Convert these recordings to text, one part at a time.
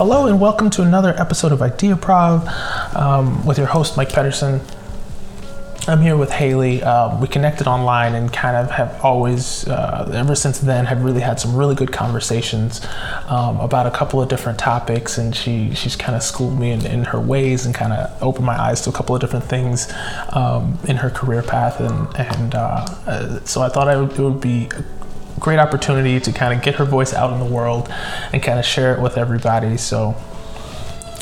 Hello and welcome to another episode of Ideaprov um, with your host Mike Pedersen. I'm here with Haley. Um, we connected online and kind of have always, uh, ever since then, have really had some really good conversations um, about a couple of different topics. And she she's kind of schooled me in, in, her ways and kind of opened my eyes to a couple of different things um, in her career path. And and uh, uh, so I thought I would, it would be great opportunity to kind of get her voice out in the world and kind of share it with everybody. So,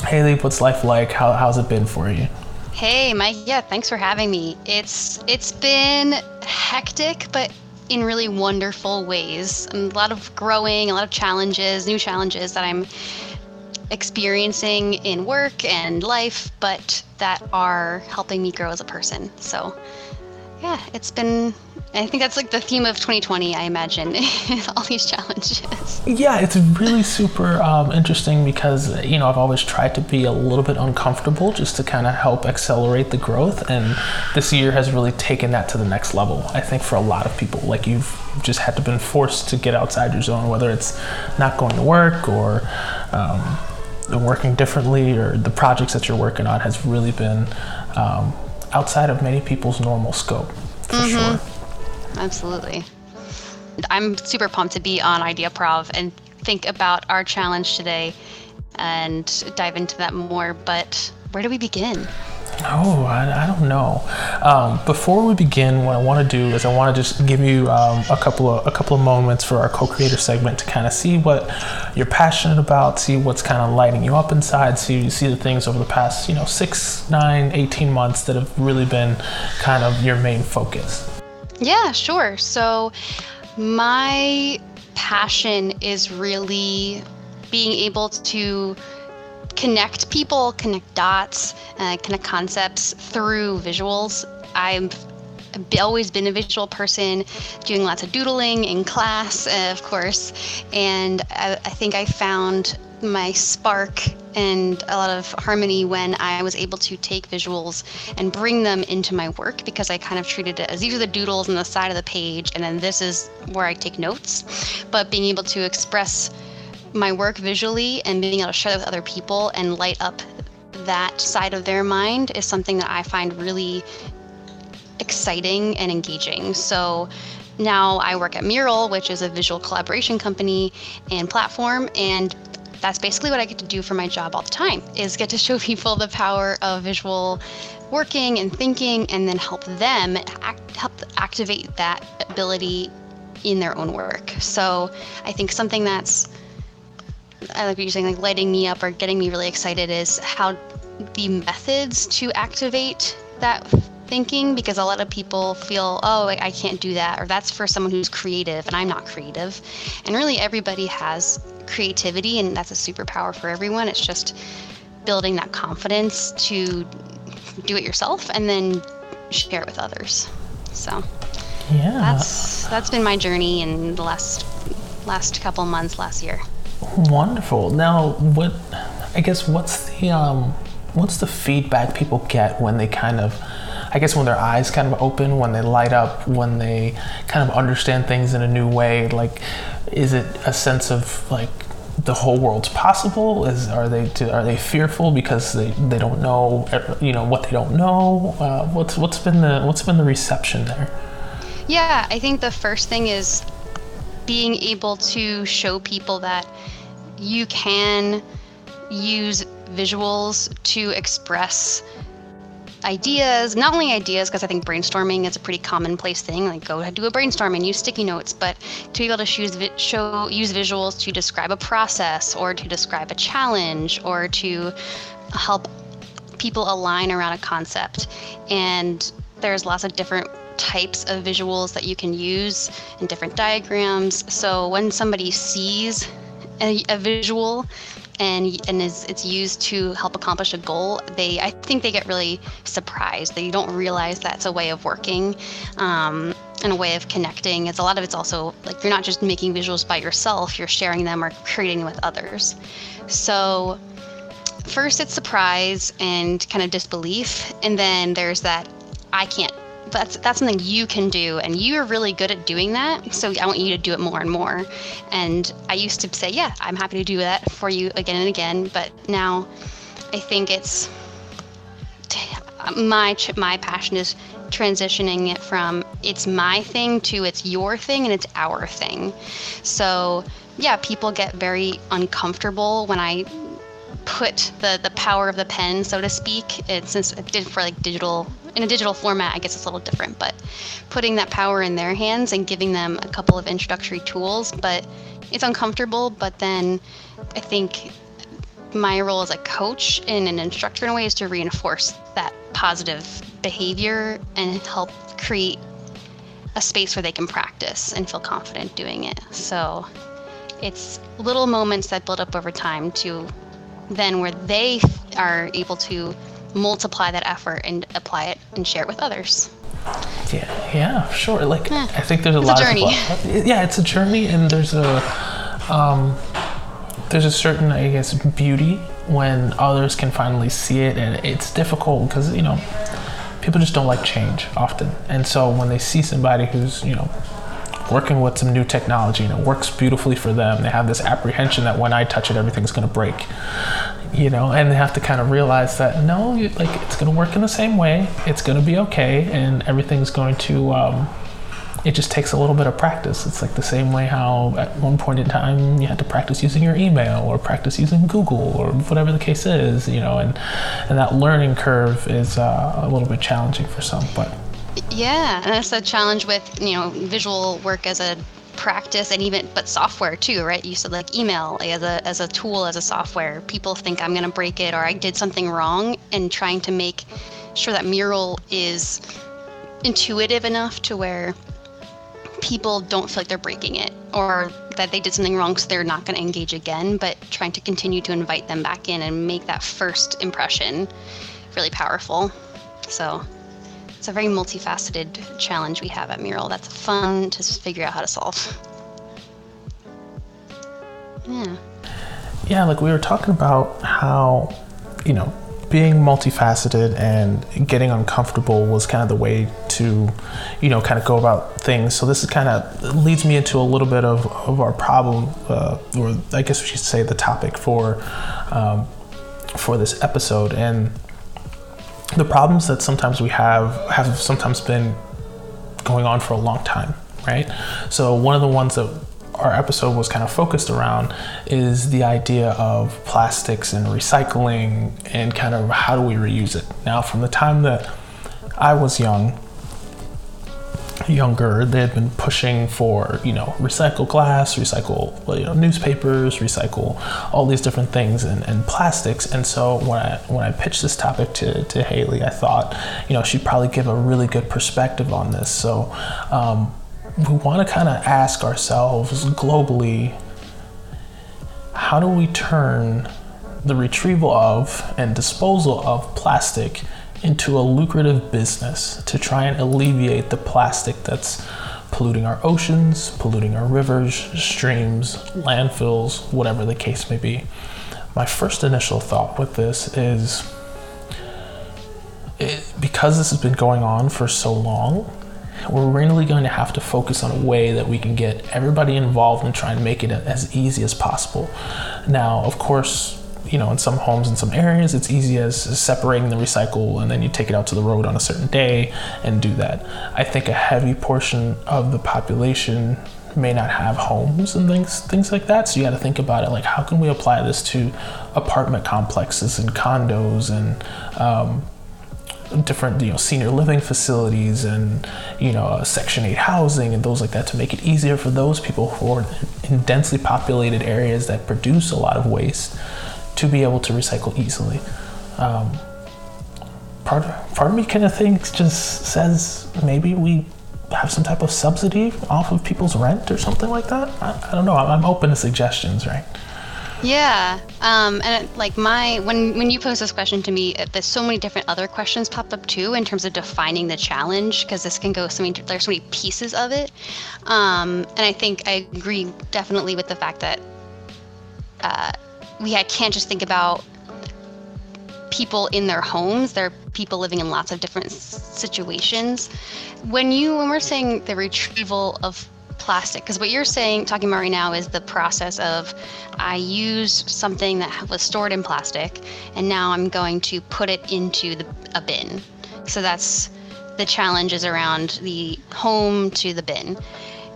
Haley, what's life like? How, how's it been for you? Hey, Mike. Yeah, thanks for having me. It's it's been hectic, but in really wonderful ways. A lot of growing, a lot of challenges, new challenges that I'm experiencing in work and life, but that are helping me grow as a person. So, yeah, it's been I think that's like the theme of 2020, I imagine, all these challenges. Yeah, it's really super um, interesting because, you know, I've always tried to be a little bit uncomfortable just to kind of help accelerate the growth. And this year has really taken that to the next level, I think, for a lot of people. Like, you've just had to been forced to get outside your zone, whether it's not going to work or um, working differently or the projects that you're working on has really been um, outside of many people's normal scope, for mm-hmm. sure. Absolutely. I'm super pumped to be on Ideaprov and think about our challenge today and dive into that more. But where do we begin? Oh, I, I don't know. Um, before we begin, what I want to do is I want to just give you um, a couple of a couple of moments for our co-creator segment to kind of see what you're passionate about, see what's kind of lighting you up inside, see see the things over the past you know six, nine, 18 months that have really been kind of your main focus. Yeah, sure. So, my passion is really being able to connect people, connect dots, uh, connect concepts through visuals. I've always been a visual person, doing lots of doodling in class, uh, of course, and I, I think I found my spark and a lot of harmony when I was able to take visuals and bring them into my work because I kind of treated it as these are the doodles on the side of the page, and then this is where I take notes. But being able to express my work visually and being able to share it with other people and light up that side of their mind is something that I find really exciting and engaging. So now I work at Mural, which is a visual collaboration company and platform, and that's basically what I get to do for my job all the time is get to show people the power of visual working and thinking and then help them act, help activate that ability in their own work. So I think something that's I like what you're saying, like lighting me up or getting me really excited is how the methods to activate that thinking because a lot of people feel, oh, I can't do that, or that's for someone who's creative and I'm not creative. And really, everybody has creativity, and that's a superpower for everyone. It's just building that confidence to do it yourself and then share it with others. So, yeah, that's that's been my journey in the last last couple months, last year. Wonderful. Now, what I guess what's the um, what's the feedback people get when they kind of I guess when their eyes kind of open, when they light up, when they kind of understand things in a new way, like is it a sense of like the whole world's possible? Is are they are they fearful because they, they don't know you know what they don't know? Uh, what's what's been the what's been the reception there? Yeah, I think the first thing is being able to show people that you can use visuals to express ideas, not only ideas, because I think brainstorming is a pretty commonplace thing, like go do a brainstorm and use sticky notes, but to be able to use, show, use visuals to describe a process or to describe a challenge or to help people align around a concept. And there's lots of different types of visuals that you can use in different diagrams. So when somebody sees a, a visual, and and is it's used to help accomplish a goal, they I think they get really surprised. They don't realize that's a way of working. Um, and a way of connecting. It's a lot of it's also like you're not just making visuals by yourself, you're sharing them or creating with others. So first it's surprise and kind of disbelief, and then there's that I can't that's that's something you can do and you're really good at doing that so i want you to do it more and more and i used to say yeah i'm happy to do that for you again and again but now i think it's my my passion is transitioning it from it's my thing to it's your thing and it's our thing so yeah people get very uncomfortable when i put the the power of the pen, so to speak. it's since it did for like digital in a digital format, I guess it's a little different, but putting that power in their hands and giving them a couple of introductory tools, but it's uncomfortable. But then I think my role as a coach and an instructor in a way is to reinforce that positive behavior and help create a space where they can practice and feel confident doing it. So it's little moments that build up over time to then where they are able to multiply that effort and apply it and share it with others. Yeah, yeah, sure. Like yeah. I think there's a it's lot a journey. of people. Yeah, it's a journey, and there's a um, there's a certain, I guess, beauty when others can finally see it, and it's difficult because you know people just don't like change often, and so when they see somebody who's you know working with some new technology and it works beautifully for them. They have this apprehension that when I touch it, everything's going to break, you know, and they have to kind of realize that no, like it's going to work in the same way. It's going to be okay, and everything's going to. Um, it just takes a little bit of practice. It's like the same way how at one point in time you had to practice using your email or practice using Google or whatever the case is, you know, and and that learning curve is uh, a little bit challenging for some, but yeah, and that's the challenge with you know visual work as a practice and even but software too, right? You said like email as a as a tool as a software. People think I'm gonna break it or I did something wrong, and trying to make sure that Mural is intuitive enough to where people don't feel like they're breaking it or that they did something wrong so they're not going to engage again but trying to continue to invite them back in and make that first impression really powerful so it's a very multifaceted challenge we have at Mural that's fun to figure out how to solve. Yeah. Yeah, like we were talking about how, you know, being multifaceted and getting uncomfortable was kind of the way to, you know, kind of go about things. So this is kind of leads me into a little bit of, of our problem, uh, or I guess we should say the topic for um, for this episode. And the problems that sometimes we have have sometimes been going on for a long time, right? So one of the ones that our episode was kind of focused around is the idea of plastics and recycling and kind of how do we reuse it. Now, from the time that I was young, younger, they had been pushing for, you know, recycle glass, recycle, you know, newspapers, recycle all these different things and, and plastics. And so when I when I pitched this topic to, to Haley, I thought, you know, she'd probably give a really good perspective on this. So um, we want to kind of ask ourselves globally, how do we turn the retrieval of and disposal of plastic into a lucrative business to try and alleviate the plastic that's polluting our oceans, polluting our rivers, streams, landfills, whatever the case may be. My first initial thought with this is it, because this has been going on for so long, we're really going to have to focus on a way that we can get everybody involved and try and make it as easy as possible. Now, of course, you know, in some homes in some areas, it's easy as separating the recycle and then you take it out to the road on a certain day and do that. I think a heavy portion of the population may not have homes and things things like that. So you got to think about it like how can we apply this to apartment complexes and condos and um, different you know senior living facilities and you know uh, section 8 housing and those like that to make it easier for those people who are in densely populated areas that produce a lot of waste to be able to recycle easily. Um, part, part of me kind of thinks just says maybe we have some type of subsidy off of people's rent or something like that. I, I don't know. I'm, I'm, open to suggestions, right? Yeah, um, and it, like my when when you pose this question to me, there's so many different other questions popped up too in terms of defining the challenge because this can go so many there's so many pieces of it, um, and I think I agree definitely with the fact that uh, we I can't just think about people in their homes. There are people living in lots of different situations. When you when we're saying the retrieval of plastic, because what you're saying talking about right now is the process of I use something that was stored in plastic, and now I'm going to put it into the, a bin. So that's the challenges around the home to the bin.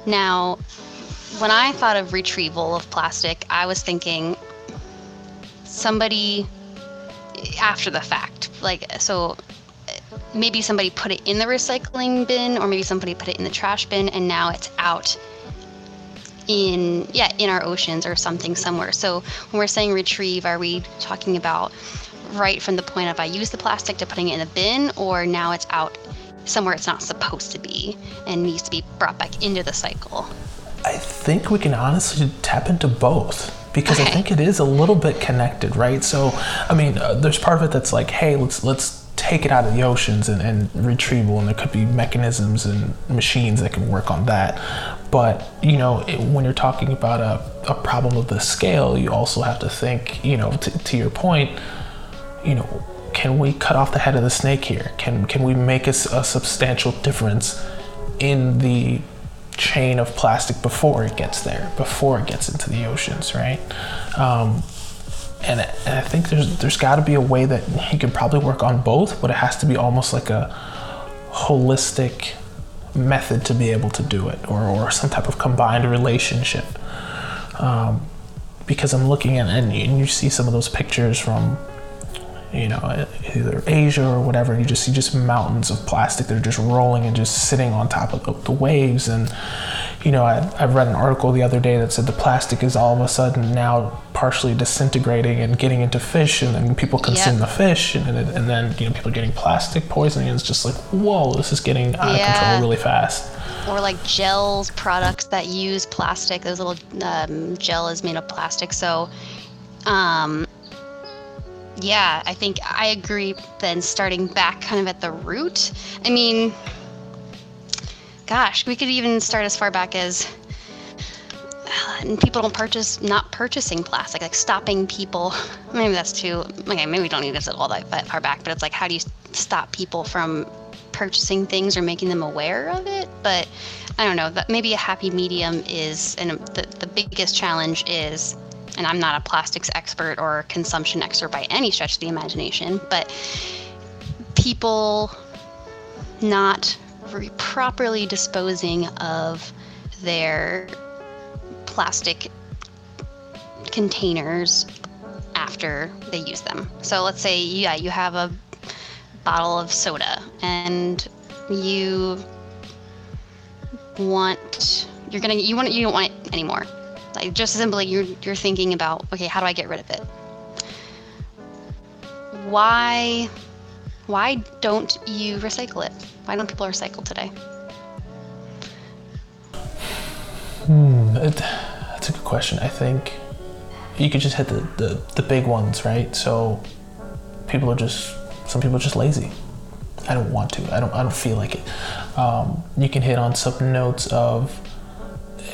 Now, when I thought of retrieval of plastic, I was thinking somebody after the fact. Like, so maybe somebody put it in the recycling bin, or maybe somebody put it in the trash bin, and now it's out in yeah in our oceans or something somewhere so when we're saying retrieve are we talking about right from the point of i use the plastic to putting it in the bin or now it's out somewhere it's not supposed to be and needs to be brought back into the cycle I think we can honestly tap into both because Okay. I think it is a little bit connected, right? So, I mean, uh, there's part of it that's like, hey, let's let's take it out of the oceans and, and retrieval, and there could be mechanisms and machines that can work on that. But you know, it, when you're talking about a, a problem of this scale, you also have to think, you know, to, to your point, you know, can we cut off the head of the snake here? Can can we make a substantial difference in the chain of plastic before it gets there, before it gets into the oceans, right? Um, and, and I think there's there's got to be a way that he could probably work on both, but it has to be almost like a holistic method to be able to do it, or, or some type of combined relationship. Um, because I'm looking at and you see some of those pictures from you know either Asia or whatever you just see just mountains of plastic that are just rolling and just sitting on top of the, the waves. And you know I, I read an article the other day that said the plastic is all of a sudden now partially disintegrating and getting into fish and then people consume Yep. the fish and, and, and then you know people are getting plastic poisoning and it's just like whoa this is getting out of control really fast. Or like gels products that use plastic those little um, gel is made of plastic. So um yeah i think i agree then starting back kind of at the root. I mean gosh we could even start as far back as uh, and people don't purchase not purchasing plastic like stopping people. Maybe that's too okay maybe we don't need this at all that far back but it's like how do you stop people from purchasing things or making them aware of it? But i don't know that maybe a happy medium is and the, the biggest challenge is and i'm not a plastics expert or consumption expert by any stretch of the imagination but people not re- properly disposing of their plastic containers after they use them. So let's say yeah, you have a bottle of soda and you want you're gonna you want you don't want it anymore. Like just simply you're you're thinking about okay, how do I get rid of it? Why why don't you recycle it? Why don't people recycle today? It, that's a good question. I think you could just hit the, the, the big ones, right? So people are just some people are just lazy. I don't want to. I don't. I don't feel like it. Um, you can hit on some notes of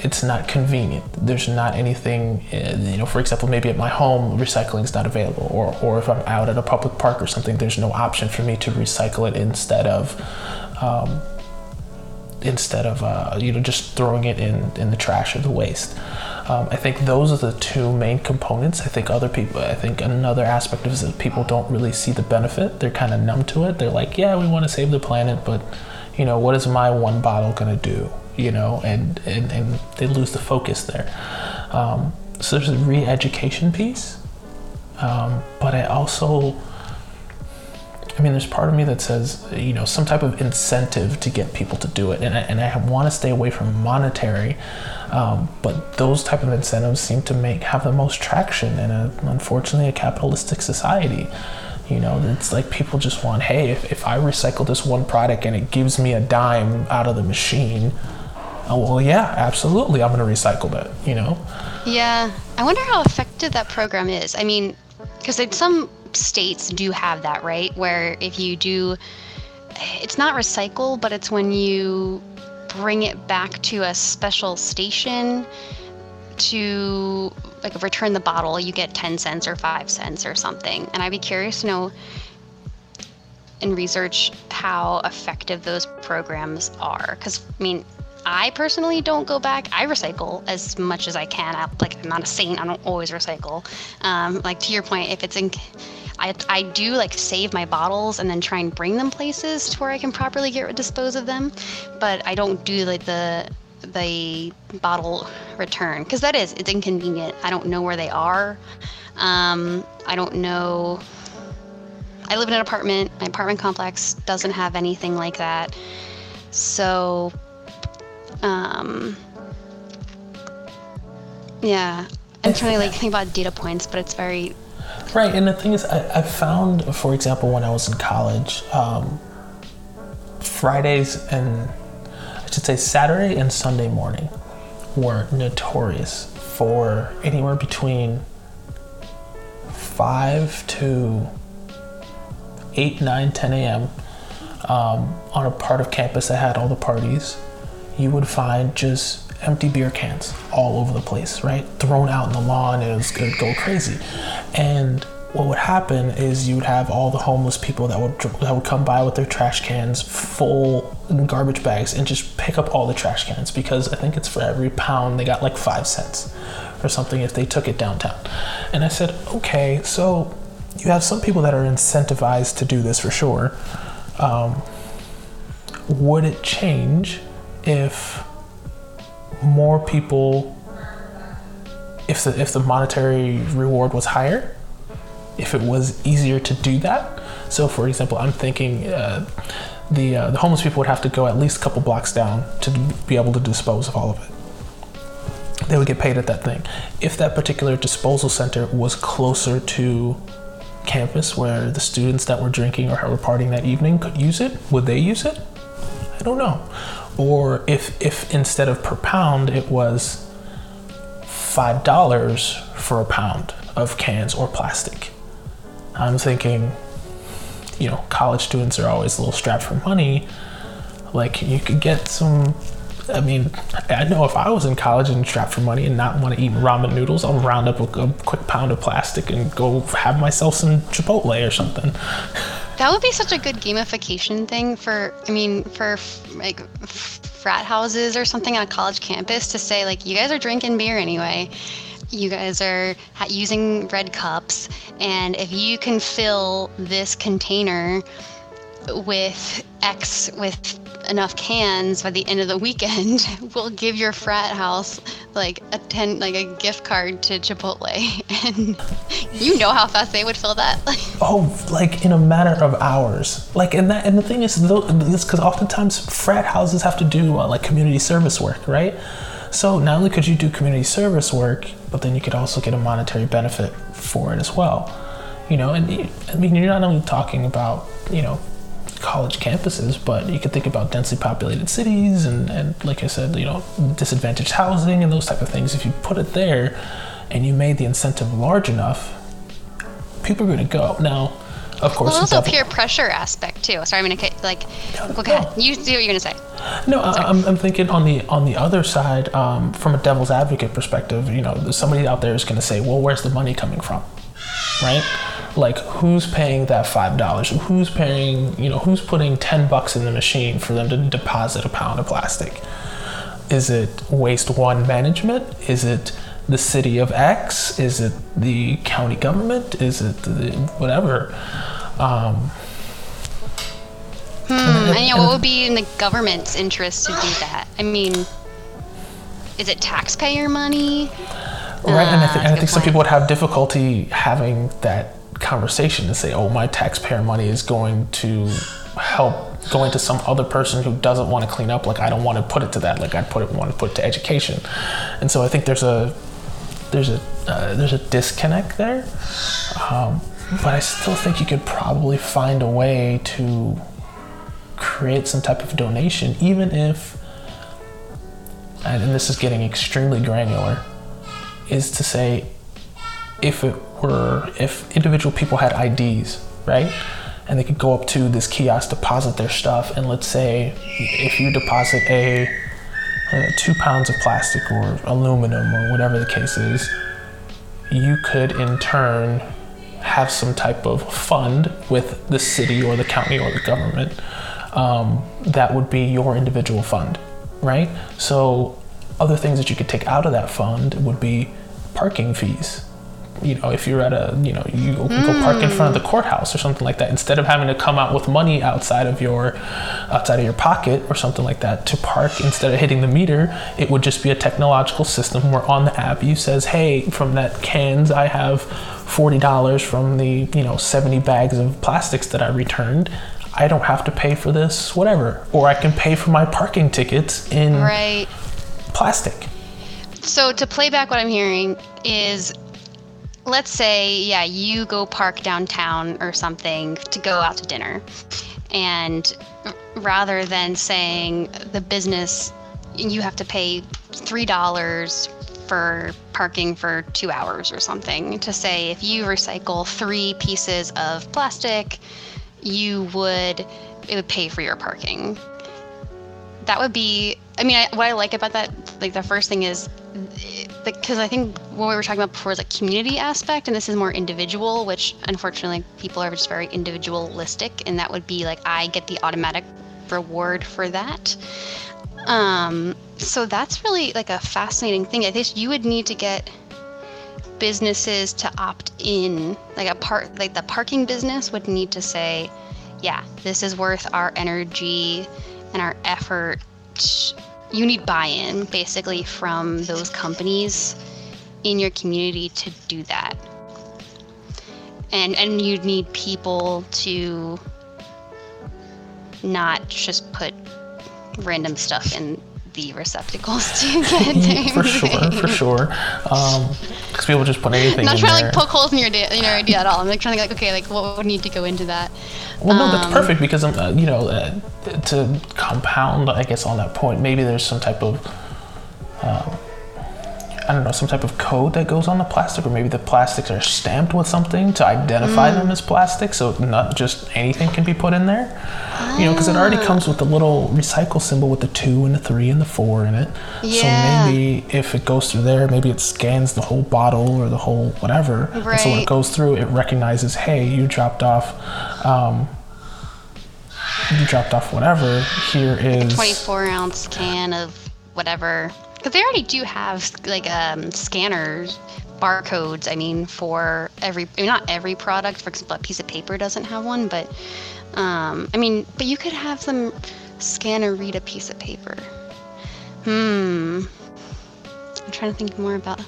it's not convenient. There's not anything, uh, you know. For example, maybe at my home, recycling is not available, or or if I'm out at a public park or something, there's no option for me to recycle it instead of. Um, instead of uh, you know just throwing it in in the trash or the waste. Um, I think those are the two main components. I think other people. I think another aspect is that people don't really see the benefit. They're kind of numb to it. They're like, yeah, we want to save the planet, but you know, what is my one bottle gonna do? You know, and and, and they lose the focus there. Um, so there's a re-education piece, um, but I also I mean, there's part of me that says, you know, some type of incentive to get people to do it, and I, and I want to stay away from monetary, um, but those type of incentives seem to make have the most traction in a unfortunately a capitalistic society. You know, it's like people just want, hey, if, if I recycle this one product and it gives me a dime out of the machine, oh well, yeah, absolutely, I'm going to recycle that. You know, Yeah, I wonder how effective that program is. I mean, because some states do have that, right? Where if you do, it's not recycle, but it's when you bring it back to a special station to like return the bottle, you get 10 cents or 5 cents or something. And I'd be curious to know and research how effective those programs are. Because, I mean, I personally don't go back. I recycle as much as I can. I, like, I'm not a saint. I don't always recycle. Um, like to your point, if it's in, I, I do like save my bottles and then try and bring them places to where I can properly get dispose of them. But I don't do like the the bottle return because that is it's inconvenient. I don't know where they are. Um, I don't know. I live in an apartment. My apartment complex doesn't have anything like that. So, um, yeah, I'm trying to like think about data points, but it's very Right, and the thing is, I, I found, for example, when I was in college, um, Fridays and I should say Saturday and Sunday morning were notorious for anywhere between five to eight, nine, 10 a.m. Um, on a part of campus that had all the parties. You would find just empty beer cans all over the place, right? Thrown out in the lawn, and it was gonna go crazy. And what would happen is you would have all the homeless people that would that would come by with their trash cans full garbage bags and just pick up all the trash cans because I think it's for every pound they got like five cents or something if they took it downtown. And I said, okay, so you have some people that are incentivized to do this for sure. Um, would it change if more people if the if the monetary reward was higher if it was easier to do that. So for example i'm thinking uh, the uh, the homeless people would have to go at least a couple blocks down to be able to dispose of all of it. They would get paid at that thing. If that particular disposal center was closer to campus where the students that were drinking or were partying that evening could use it would they use it i don't know or if if instead of per pound it was five dollars for a pound of cans or plastic. I'm thinking, you know, college students are always a little strapped for money. Like you could get some. I mean, I know if I was in college and strapped for money and not want to eat ramen noodles, I'll round up a, a quick pound of plastic and go have myself some Chipotle or something. That would be such a good gamification thing for, I mean, for like frat houses or something on a college campus to say, like, you guys are drinking beer anyway. You guys are using red cups. And if you can fill this container with X, with enough cans by the end of the weekend, we'll give your frat house like a ten, like a gift card to Chipotle, and you know how fast they would fill that. oh, like in a matter of hours. Like, and that, and the thing is, this because oftentimes frat houses have to do uh, like community service work, right? So not only could you do community service work, but then you could also get a monetary benefit for it as well. You know, and I mean, you're not only talking about you know college campuses, but you could think about densely populated cities and, and like I said, you know, disadvantaged housing and those type of things. If you put it there and you made the incentive large enough, people are going to go. Now, of course, well, also peer pressure aspect too. Sorry, I'm gonna like. Okay, no. you see what you're gonna say. No, I'm, I'm thinking on the on the other side, um, from a devil's advocate perspective. You know, somebody out there is gonna say, "Well, where's the money coming from?" Right? Like who's paying that five dollars? Who's paying you know who's putting 10 bucks in the machine for them to deposit a pound of plastic? Is it waste one management? Is it the city of x? Is it the county government? Is it the, whatever. Um, hmm, and, and, and what would be in the government's interest to do that. I mean is it taxpayer money? Right uh, and i, th- and I think some people would have difficulty having that conversation to say, oh, my taxpayer money is going to help going to some other person who doesn't want to clean up. Like I don't want to put it to that. Like I put it want to put it to education. And so I think there's a there's a uh, there's a disconnect there. Um, but I still think you could probably find a way to create some type of donation, even if, and this is getting extremely granular, is to say if it were if individual people had IDs, right? And they could go up to this kiosk, deposit their stuff, and let's say if you deposit a, a two pounds of plastic or aluminum or whatever the case is, you could in turn have some type of fund with the city or the county or the government um, that would be your individual fund, right? So, other things that you could take out of that fund would be parking fees. You know, if you're at a, you know, you go park in front of the courthouse or something like that, instead of having to come out with money outside of your, outside of your pocket or something like that to park instead of hitting the meter, it would just be a technological system where on the app you says, hey, from that cans I have forty dollars from the, you know, seventy bags of plastics that I returned. I don't have to pay for this, whatever, or I can pay for my parking tickets in Right. plastic. So to play back what I'm hearing is let's say yeah, you go park downtown or something to go out to dinner. And rather than saying the business you have to pay $3 for parking for 2 hours or something to say if you recycle 3 pieces of plastic, you would it would pay for your parking that would be i mean I, what i like about that like the first thing is because i think what we were talking about before is a community aspect and this is more individual which unfortunately people are just very individualistic and that would be like i get the automatic reward for that. Um, so that's really like a fascinating thing. I think you would need to get businesses to opt in. Like a part like the parking business would need to say yeah this is worth our energy and our effort you need buy-in basically from those companies in your community to do that. And and you need people to not just put random stuff in the receptacles to get there. for sure, for sure. Because people just put anything I'm not in trying there. to like poke holes in your, idea, in your idea at all. I'm like trying to like, okay, like what would need to go into that? well, no, that's um, perfect because um, uh, you know uh, to compound, I guess on that point, maybe there's some type of uh, I don't know, some type of code that goes on the plastic, or maybe the plastics are stamped with something to identify Mm. them as plastic, so not just anything can be put in there. You know, because it already comes with the little recycle symbol with the two and the three and the four in it. Yeah. So maybe if it goes through there, maybe it scans the whole bottle or the whole whatever. And so when it goes through, it recognizes, hey, you dropped off. Um, you dropped off whatever. Here is a 24 ounce can of whatever. Because they already do have like um, scanners, barcodes. I mean, for every I mean, not every product. For example, a piece of paper doesn't have one, but um, I mean, but you could have them scan or read a piece of paper. Hmm. I'm trying to think more about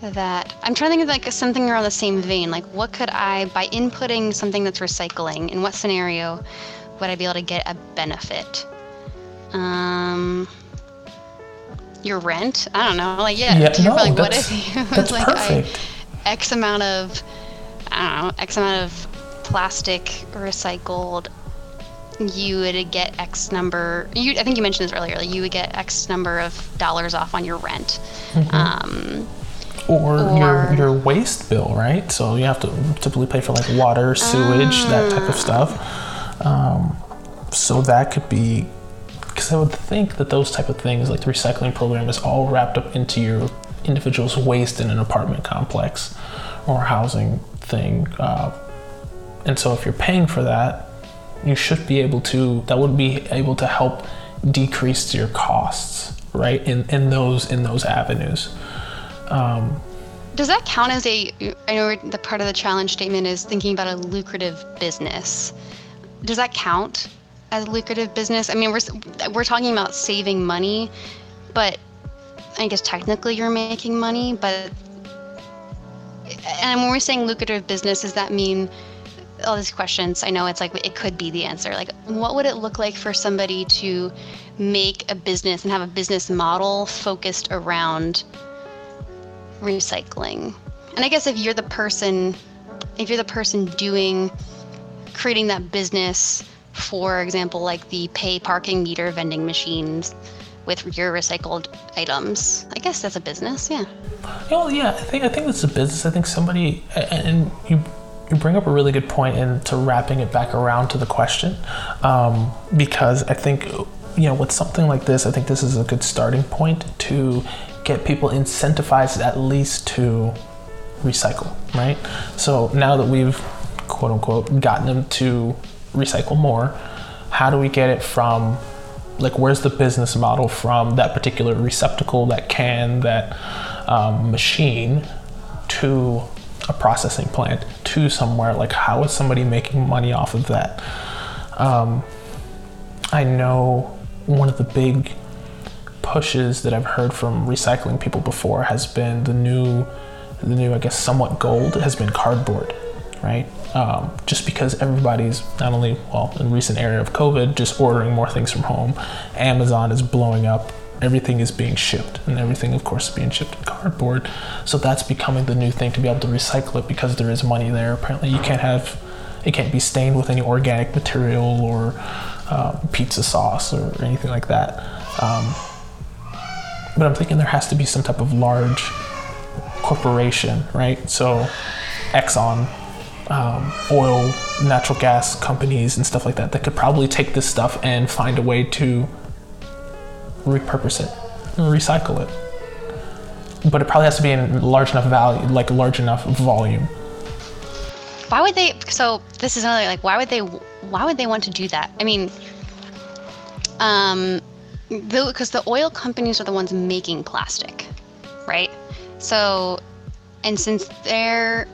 that. I'm trying to think of like something around the same vein. Like, what could I, by inputting something that's recycling, in what scenario would I be able to get a benefit? Um, your rent? I don't know. Like, yeah, Yeah, no, like, what if you that's like perfect. I, X amount of, I don't know, X amount of plastic recycled you would get X number. You, I think you mentioned this earlier. Like you would get X number of dollars off on your rent. Mm-hmm. Um, or, Or- your your waste bill, right? So you have to typically pay for like water, sewage, that type of stuff. Um, so that could be because I would think that those type of things, like the recycling program, is all wrapped up into your individual's waste in an apartment complex or housing thing. Uh, and so if you're paying for that, you should be able to. That would be able to help decrease your costs, right? In in those in those avenues. Um, does that count as a? I know the part of the challenge statement is thinking about a lucrative business. Does that count a lucrative business? I mean, we're we're talking about saving money, but I guess technically you're making money. But and when we're saying lucrative business, does that mean all these questions? I know it's like it could be the answer. Like, what would it look like for somebody to make a business and have a business model focused around recycling? And I guess if you're the person, if you're the person doing, creating that business, for example, like the pay parking meter vending machines with your recycled items, I guess that's a business, yeah. Well, yeah, I think I think it's a business. I think somebody and you you bring up a really good point into wrapping it back around to the question, um, because I think you know with something like this, I think this is a good starting point to get people incentivized at least to recycle, right? So now that we've quote unquote gotten them to recycle more, how do we get it from like where's the business model from that particular receptacle, that can, that um, machine to a processing plant to somewhere? Like how is somebody making money off of that? Um, I know one of the big pushes that I've heard from recycling people before has been the new, the new I guess somewhat gold has been cardboard, right? Um, just because everybody's not only well in recent era of COVID just ordering more things from home, Amazon is blowing up. Everything is being shipped, and everything, of course, is being shipped in cardboard. So that's becoming the new thing to be able to recycle it because there is money there. Apparently, you can't have it can't be stained with any organic material or um, pizza sauce or anything like that. Um, but I'm thinking there has to be some type of large corporation, right? So Exxon, um, oil, natural gas companies, and stuff like that that could probably take this stuff and find a way to repurpose it, recycle it. But it probably has to be in large enough value, like large enough volume. Why would they? So this is another like, why would they? Why would they want to do that? I mean, um, because the oil companies are the ones making plastic, right? So, and since they're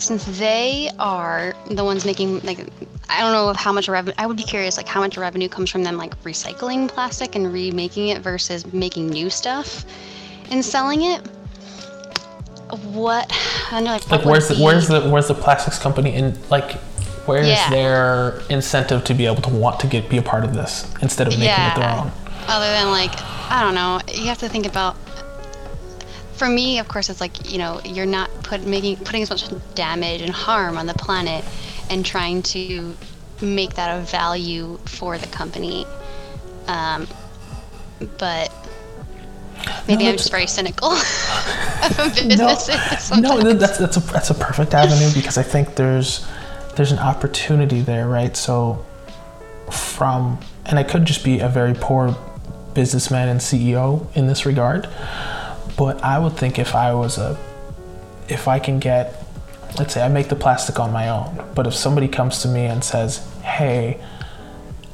since they are the ones making like I don't know how much revenue I would be curious like how much revenue comes from them like recycling plastic and remaking it versus making new stuff and selling it. What I know like, like where's the, where's the where's the plastics company in like where's yeah. their incentive to be able to want to get be a part of this instead of making yeah. it their own? Other than like I don't know, you have to think about for me, of course, it's like you know you're not put making putting as much damage and harm on the planet, and trying to make that a value for the company. Um, but maybe no, I'm just very cynical of businesses. No, no, that's that's a that's a perfect avenue because I think there's there's an opportunity there, right? So from and I could just be a very poor businessman and CEO in this regard but I would think if I was a, if I can get, let's say I make the plastic on my own, but if somebody comes to me and says, hey,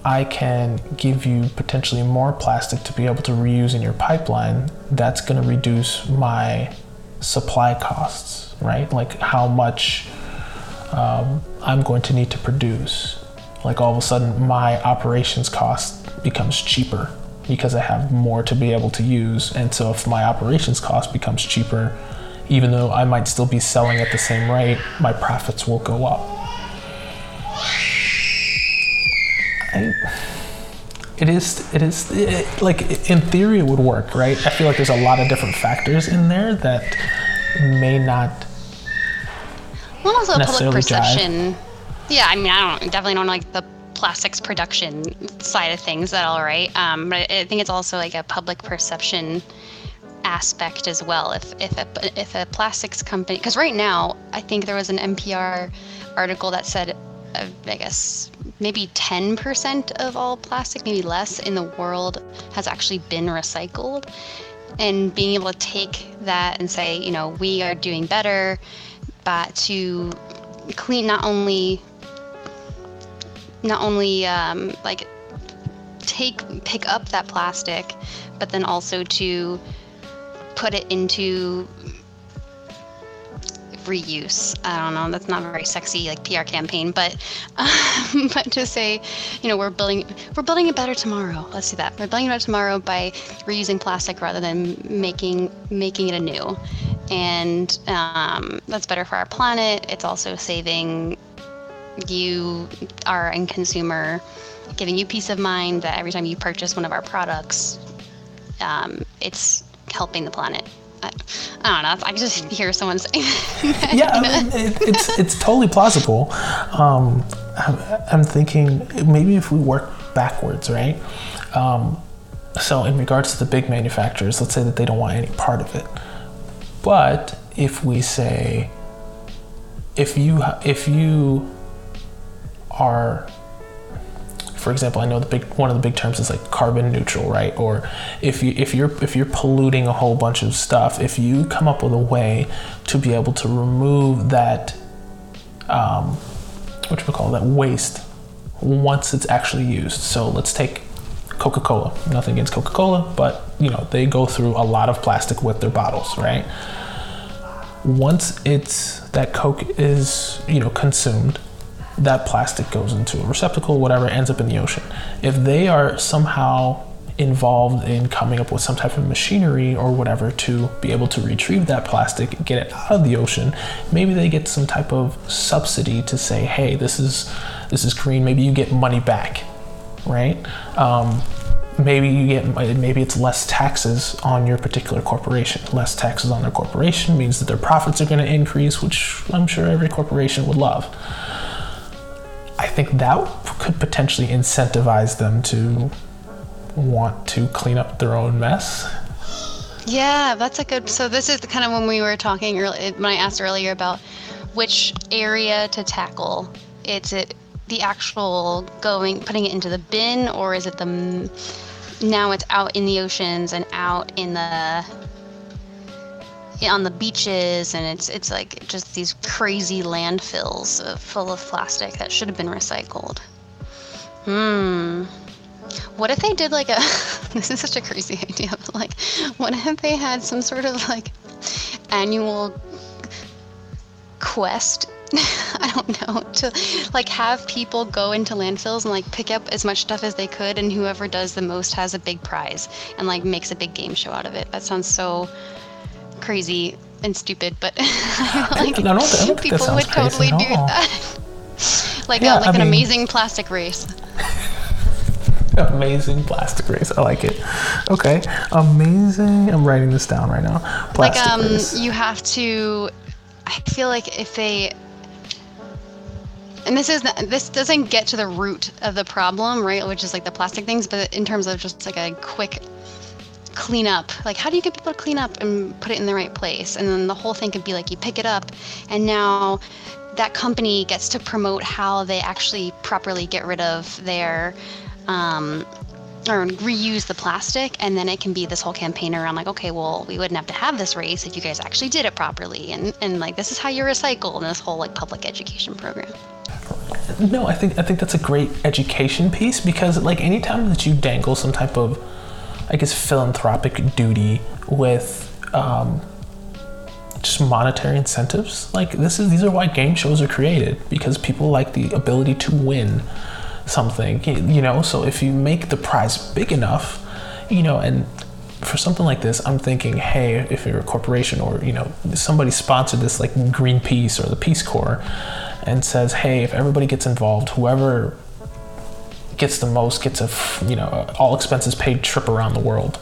I can give you potentially more plastic to be able to reuse in your pipeline, that's going to reduce my supply costs, right? Like how much um, I'm going to need to produce. Like all of a sudden, my operations cost becomes cheaper because I have more to be able to use. And so if my operations cost becomes cheaper, even though I might still be selling at the same rate, my profits will go up. I, it is, it is, it, like in theory, it would work, right? I feel like there's a lot of different factors in there that may not. Well, also public perception. Jive. Yeah, I mean, I don't definitely don't like the plastics production side of things at all, right? Um, but I think it's also like a public perception aspect as well. If if a if a plastics company, because right now I think there was an NPR article that said, uh, I guess maybe 10% of all plastic, maybe less, in the world has actually been recycled. And being able to take that and say, you know, we are doing better, but to clean not only not only um, like take pick up that plastic, but then also to put it into reuse. I don't know. That's not a very sexy like PR campaign, but um, but to say, you know, we're building we're building a better tomorrow. Let's do that. We're building a better tomorrow by reusing plastic rather than making making it anew, and um, that's better for our planet. It's also saving you are a consumer, giving you peace of mind that every time you purchase one of our products, um, it's helping the planet. I, don't know. I just hear someone saying. yeah, I mean, it, it's it's totally plausible. Um, I'm, I'm, thinking maybe if we work backwards, right? Um, so in regards to the big manufacturers, let's say that they don't want any part of it. But if we say, if you if you are for example, I know the big one of the big terms is like carbon neutral, right? Or if you if you're if you're polluting a whole bunch of stuff, if you come up with a way to be able to remove that, um, what you call that waste once it's actually used. So let's take Coca-Cola. Nothing against Coca-Cola, but you know they go through a lot of plastic with their bottles, right? Once it's that Coke is you know consumed, that plastic goes into a receptacle, whatever, ends up in the ocean. If they are somehow involved in coming up with some type of machinery or whatever to be able to retrieve that plastic, get it out of the ocean, maybe they get some type of subsidy to say, hey, this is this is green. Maybe you get money back, right? Um, maybe you get maybe it's less taxes on your particular corporation less taxes on their corporation means that their profits are going to increase which i'm sure every corporation would love think that could potentially incentivize them to want to clean up their own mess Yeah, that's a good. So this is the kind of when we were talking earlier, when I asked earlier about which area to tackle. It's it the actual going putting it into the bin, or is it the now it's out in the oceans and out in the on the beaches, and it's it's like just these crazy landfills full of plastic that should have been recycled. Hmm. What if they did like a this is such a crazy idea, but like what if they had some sort of like annual quest I don't know to like have people go into landfills and like pick up as much stuff as they could and whoever does the most has a big prize and like makes a big game show out of it. That sounds so crazy and stupid, but I like think people would totally do that. like Yeah, a, like I an mean- amazing plastic race. amazing plastic race i like it okay amazing i'm writing this down right now Plastic like um race. you have to i feel like if they and this is not, this doesn't get to the root of the problem right which is like the plastic things but in terms of just like a quick clean up. Like how do you get people to clean up and put it in the right place? And then the whole thing could be like you pick it up and now that company gets to promote how they actually properly get rid of their um, or reuse the plastic and then it can be this whole campaign around like okay well we wouldn't have to have this race if you guys actually did it properly. And and like this is how you recycle and this whole like public education program. No, I think I think that's a great education piece because like anytime that you dangle some type of, I guess philanthropic duty with um, just monetary incentives, like this is these are why game shows are created because people like the ability to win something, you know. So if you make the prize big enough, you know, and for something like this, I'm thinking, hey, if you're a corporation or you know somebody sponsored this like Greenpeace or the Peace Corps, and says, hey, if everybody gets involved, whoever gets the most gets a you know all expenses paid trip around the world.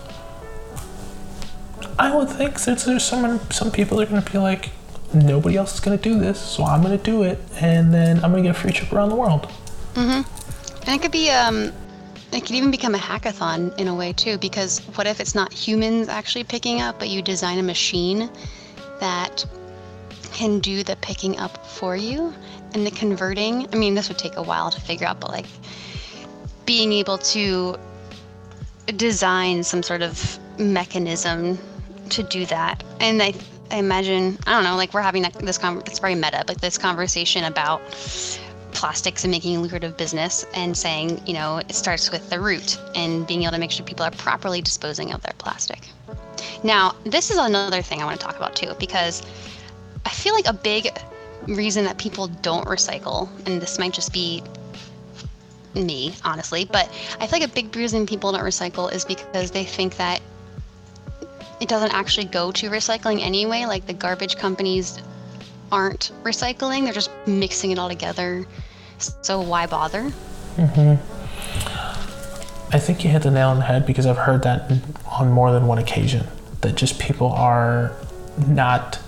I would think that there's some some people are to be like, nobody else is to do this, so I'm to do it, and then I'm to get a free trip around the world. Mhm. And it could be um it could even become a hackathon in a way too because what if it's not humans actually picking up but you design a machine that can do the picking up for you and the converting i mean this would take a while to figure out but like being able to design some sort of mechanism to do that and i I imagine I don't know like we're having this con- it's very meta but this conversation about plastics and making a lucrative business and saying, you know, it starts with the root and being able to make sure people are properly disposing of their plastic. Now, this is another thing I want to talk about too, because I feel like a big reason that people don't recycle, and this might just be me, honestly, but I feel like a big reason people don't recycle is because they think that it doesn't actually go to recycling anyway. Like the garbage companies aren't recycling, they're just mixing it all together. So why bother? Mm-hmm. I think you hit the nail on the head because I've heard that on more than one occasion that just people are not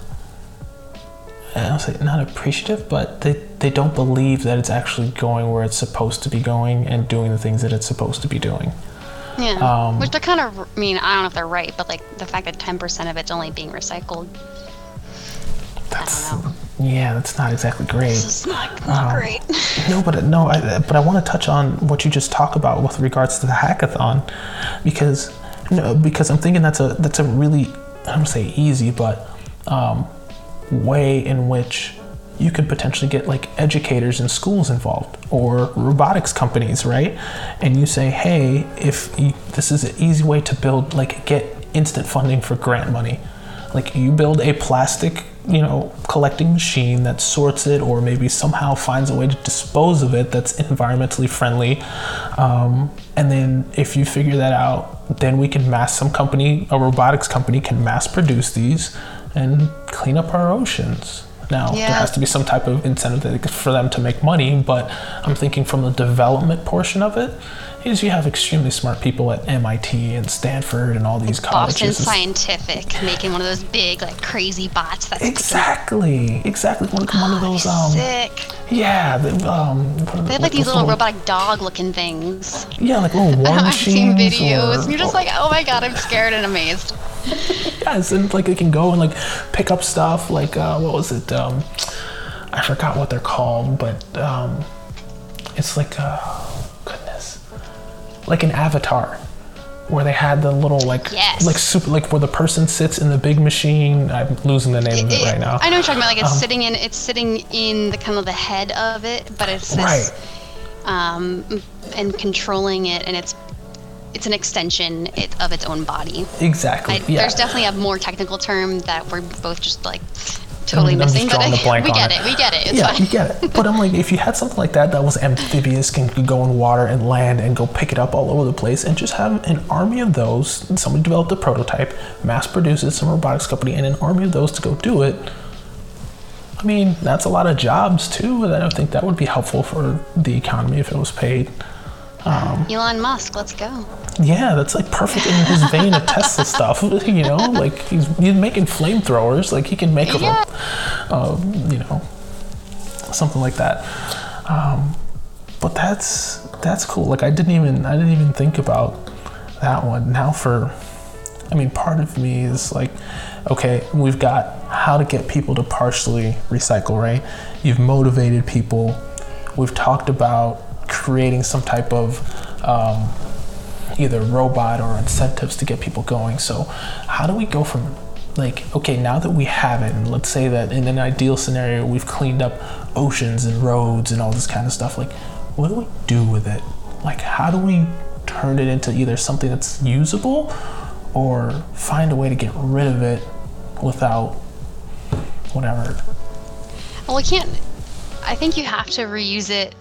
I don't say not appreciative, but they, they don't believe that it's actually going where it's supposed to be going and doing the things that it's supposed to be doing. Yeah. Um, Which they're kind of, I mean, I don't know if they're right, but like the fact that 10% of it's only being recycled, That's I don't know. Yeah, that's not exactly great. This is not, not Um, great. No, but no, I, but I want to touch on what you just talked about with regards to the hackathon, because no, because I'm thinking that's a that's a really I don't say easy, but um, way in which you could potentially get like educators and schools involved or robotics companies, right? And you say, hey, if you, this is an easy way to build like get instant funding for grant money like you build a plastic you know collecting machine that sorts it or maybe somehow finds a way to dispose of it that's environmentally friendly um, and then if you figure that out then we can mass some company a robotics company can mass produce these and clean up our oceans. Now there has to be some type of incentive for them to make money but i'm thinking from the development portion of it is you have extremely smart people at mit and stanford and all these colleges Boston Scientific making one of those big, like crazy bots. That's Exactly, exactly. One, one of those, um, sick. yeah, the, um, They have like these little robotic dog-looking things. yeah, like little war I've seen machines. videos, or- and you're just like, oh my god, I'm scared and amazed. yes, and like they can go and like pick up stuff. Like uh, what was it? Um, I forgot what they're called, but um, it's like uh, like an avatar. Where they had the little like Yes. like super like where the person sits in the big machine. I'm losing the name of it It- right now. I know what you're talking about. Like it's Um, sitting in, it's sitting in the kind of the head of it, but it's this, Right. um, and controlling it, and it's it's an extension it, of its own body. Exactly. I, yeah. There's definitely a more technical term that we're both just like totally I'm missing, but I, we get it. it. We get it. It's yeah, fine. you get it. But I'm like, if you had something like that that was amphibious, can go in water and land and go pick it up all over the place, and just have an army of those. and Somebody developed a prototype, mass produced it, some robotics company, and an army of those to go do it. I mean, that's a lot of jobs too, and I don't think that would be helpful for the economy if it was paid. Elon Musk, let's go. Yeah, that's like perfect in his vein of Tesla stuff. You know, like he's, he's making flamethrowers. Like he can make a, Yeah. uh, you know, something like that. Um, but that's that's cool. Like I didn't even I didn't even think about that one. Now for, I mean, part of me is like, okay, we've got how to get people to partially recycle. Right? You've motivated people. We've talked about creating some type of um, either robot or incentives to get people going. So, how do we go from like, okay, now that we have it, and let's say that in an ideal scenario, we've cleaned up oceans and roads and all this kind of stuff, like, what do we do with it? Like, how do we turn it into either something that's usable or find a way to get rid of it without whatever? Well, we can't. I think you have to reuse it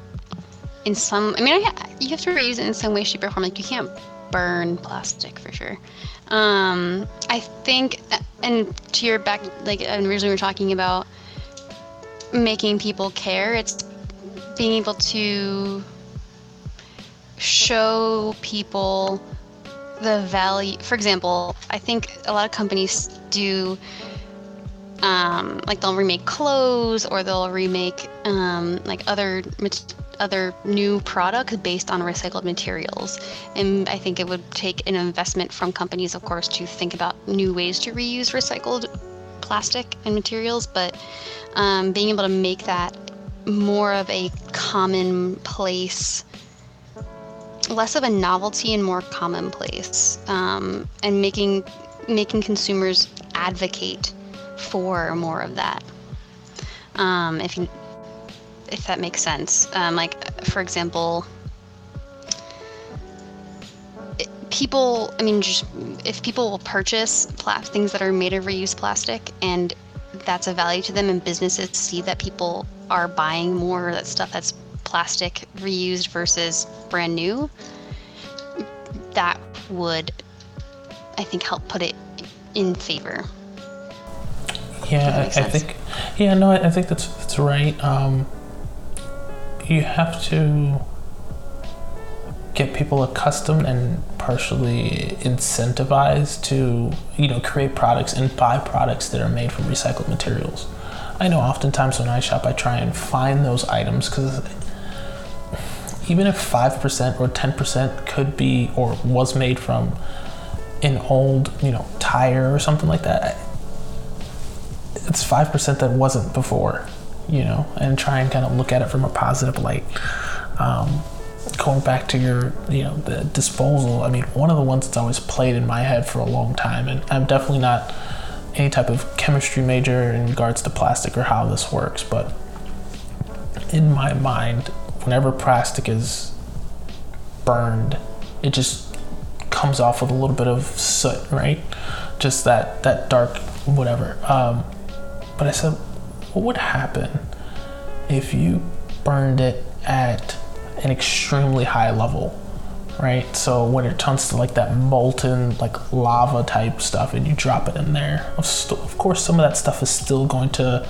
in some. I mean, I, you have to reuse it in some way, shape, or form. Like you can't burn plastic for sure. Um, I think, and to your back, like originally we were talking about making people care. It's being able to show people the value. For example, I think a lot of companies do um, like they'll remake clothes or they'll remake um, like other mat- other new products based on recycled materials. And i think it would take an investment from companies of course to think about new ways to reuse recycled plastic and materials but um, being able to make that more of a commonplace less of a novelty and more commonplace um, and making making consumers advocate for more of that. Um, if you if that makes sense um, like for example it- people i mean just if people will purchase pla- things that are made of reused plastic and that's a value to them and businesses see that people are buying more of that stuff that's plastic reused versus brand new that would i think help put it in favor Yeah, I, I think. Yeah, no, I, I think that's that's right. Um, you have to get people accustomed and partially incentivized to you know create products and buy products that are made from recycled materials. I know oftentimes when I shop, I try and find those items because even if five percent or ten percent could be or was made from an old you know tire or something like that it's 5% that wasn't before, you know, and try and kind of look at it from a positive light. Um, going back to your, you know, the disposal, I mean, one of the ones that's always played in my head for a long time, and I'm definitely not any type of chemistry major in regards to plastic or how this works, but in my mind, whenever plastic is burned, it just comes off with a little bit of soot, right? Just that that dark whatever. Um, but I said, what would happen if you burned it at an extremely high level? Right, so when it turns to like that molten, like lava type stuff, and you drop it in there, of, st- of course, some of that stuff is still going to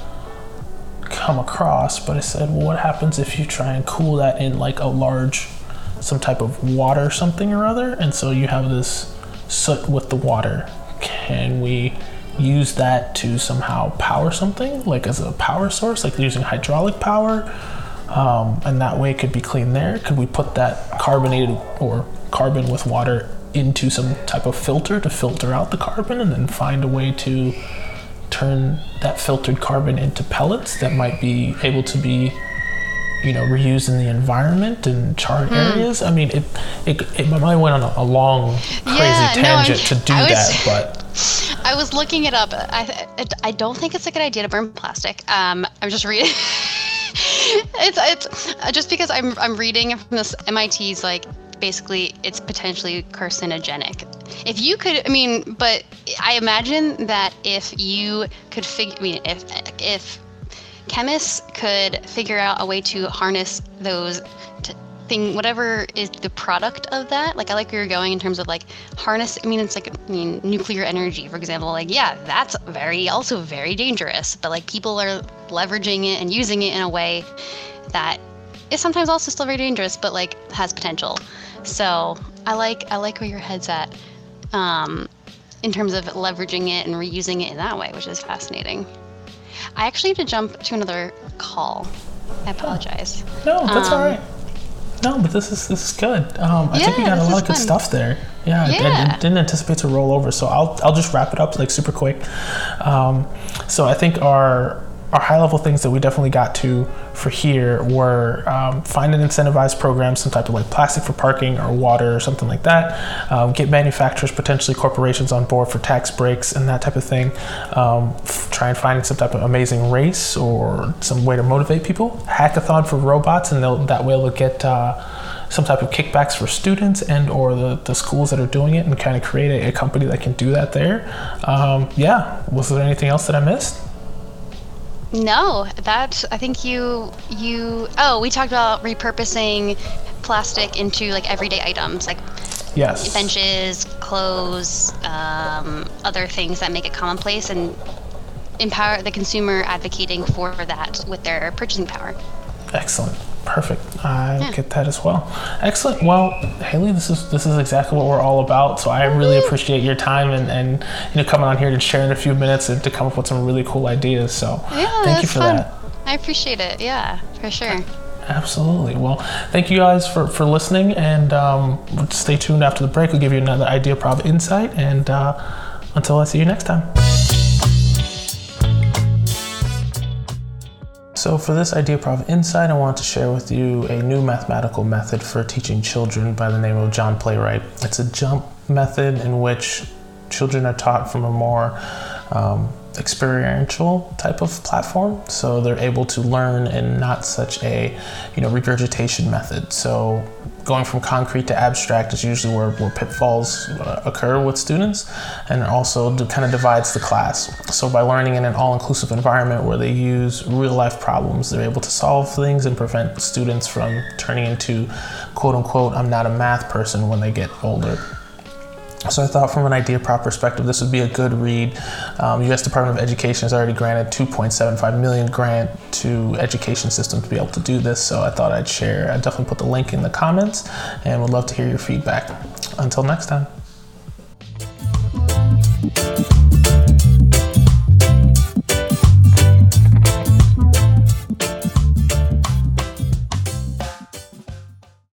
come across. But I said, well, what happens if you try and cool that in like a large, some type of water, something or other, and so you have this soot with the water? Can we use that to somehow power something, like as a power source, like using hydraulic power? Um, and that way it could be clean there. Could we put that carbonated or carbon with water into some type of filter to filter out the carbon and then find a way to turn that filtered carbon into pellets that might be able to be you know reused in the environment and charred Hmm. areas i mean it it, it my mind went on a, long crazy Yeah, tangent I'm- to do was- that but I was looking it up. I, I, don't think it's a good idea to burn plastic. Um, I'm just reading. it's it's uh, just because I'm I'm reading from this MIT's like basically it's potentially carcinogenic. If you could, I mean, but I imagine that if you could figure, I mean, if if chemists could figure out a way to harness those thing whatever is the product of that like i like where you're going in terms of like harness i mean it's like i mean nuclear energy for example like yeah that's very also very dangerous but like people are leveraging it and using it in a way that is sometimes also still very dangerous but like has potential so i like i like where your head's at um in terms of leveraging it and reusing it in that way which is fascinating I actually have to jump to another call. I apologize. no that's all Um, right no but this is this is good um, i think we got a lot of good fun. stuff there yeah, I- I, Yeah. didn't anticipate to roll over so i'll i'll just wrap it up like super quick um, so i think our our high level things that we definitely got to for here were um, find an incentivized program, some type of like plastic for parking or water or something like that. Um, get manufacturers, potentially corporations on board for tax breaks and that type of thing. Um, f- try and find some type of amazing race or some way to motivate people. Hackathon for robots, and that way they'll get. Uh, some type of kickbacks for students and or the, the schools that are doing it and kind of create a, a company that can do that there um, yeah was there anything else that i missed No, that I think you you oh we talked about repurposing plastic into like everyday items like yes benches, clothes, um, other things that make it commonplace and empower the consumer advocating for that with their purchasing power. Excellent. Perfect. I Yeah. get that as well. Excellent. Well, Haley, this is this is exactly what we're all about. So I really appreciate your time and, and you know coming on here to share in a few minutes and to come up with some really cool ideas. So Yeah, thank you for fun. that. I appreciate it. Yeah, for sure. Absolutely. Well, thank you guys for, for listening and um, stay tuned after the break. We'll give you another idea prov insight and uh, until I see you next time. So for this Idea Prov Insight, I want to share with you a new mathematical method for teaching children by the name of John Playwright. It's a jump method in which children are taught from a more um, experiential type of platform so they're able to learn in not such a you know regurgitation method. So going from concrete to abstract is usually where, where pitfalls uh, occur with students and also kind of divides the class. So by learning in an all-inclusive environment where they use real life problems they're able to solve things and prevent students from turning into quote unquote i'm not a math person when they get older so I thought from an idea prop perspective, this would be a good read. Um, U.S. Department of Education has already granted 2.75 million grant to education system to be able to do this. So I thought I'd share. I definitely put the link in the comments, and would love to hear your feedback. Until next time.